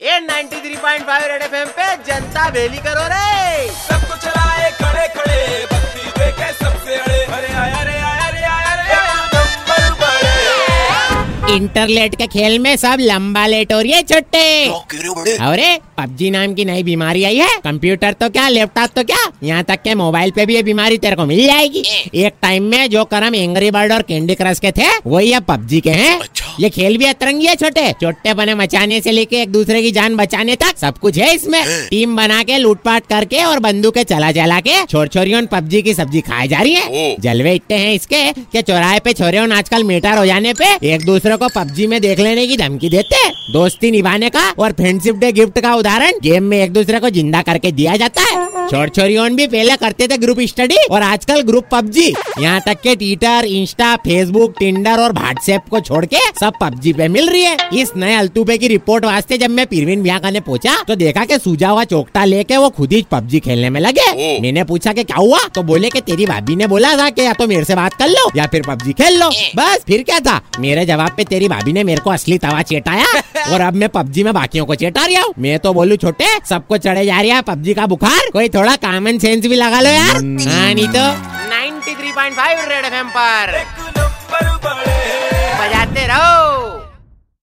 ए 93.5 red FM पे जनता बेली करो रे। सबको चलाए खड़े खड़े भक्ति देखे सबसे अड़े। अरे आया रे आया रे आया रे आया नंबर बड़े। इंटरलेट के खेल में सब लंबा लेट हो रही है छुट्टे अरे पबजी नाम की नई बीमारी आई है। कंप्यूटर तो क्या लैपटॉप तो क्या? यहाँ तक के मोबाइल पे भी ये बीमारी तेरे को मिल जाएगी। एक टाइम में जो करम एंग्री बर्ड और कैंडी क्रश के थे वही अब पबजी के हैं। ये खेल भी अतरंगी है छोटे। छोटे बने मचाने से लेके एक दूसरे की जान बचाने तक सब कुछ है इसमें। टीम बना के लूटपाट करके और बंदूकें चला चला के छोर छोरियों पबजी की सब्ज़ी खाई जा रही है। जलवे इतने हैं इसके कि चौराहे पे छोरियों आजकल मीटर हो जाने पे एक दूसरे को पबजी में देख लेने की धमकी देते दोस्ती निभाने का और फ्रेंडशिप डे गिफ्ट का उदाहरण गेम में एक दूसरे को ज़िंदा करके दिया जाता है। छोर छोरियों भी पहले करते थे ग्रुप स्टडी और आजकल ग्रुप पबजी। यहाँ तक के ट्विटर इंस्टा फेसबुक टिंडर और व्हाट्सएप को छोड़ के सब पबजी पे मिल रही है। इस नए अल्तूबे की रिपोर्ट वास्ते जब मैं पीरवीन ब्याह करने पहुँचा तो देखा कि सूजा हुआ चौकटा लेके वो खुद ही पबजी खेलने में लगे। मैंने पूछा कि क्या हुआ? तो बोले कि तेरी भाभी ने बोला था कि या तो मेरे से बात कर लो या फिर पबजी खेल लो। बस फिर क्या था? मेरे जवाब पे तेरी भाभी ने मेरे को असली तवा चेटाया और अब मैं पबजी में बाकियों को चेटा रहा हूँ। मैं तो बोलू छोटे सबको चढ़े जा रहा है पबजी का बुखार। कोई थोड़ा कॉमन सेंस भी लगा लो यार। हाँ नहीं तो। 93.5 रेड एफएम पर।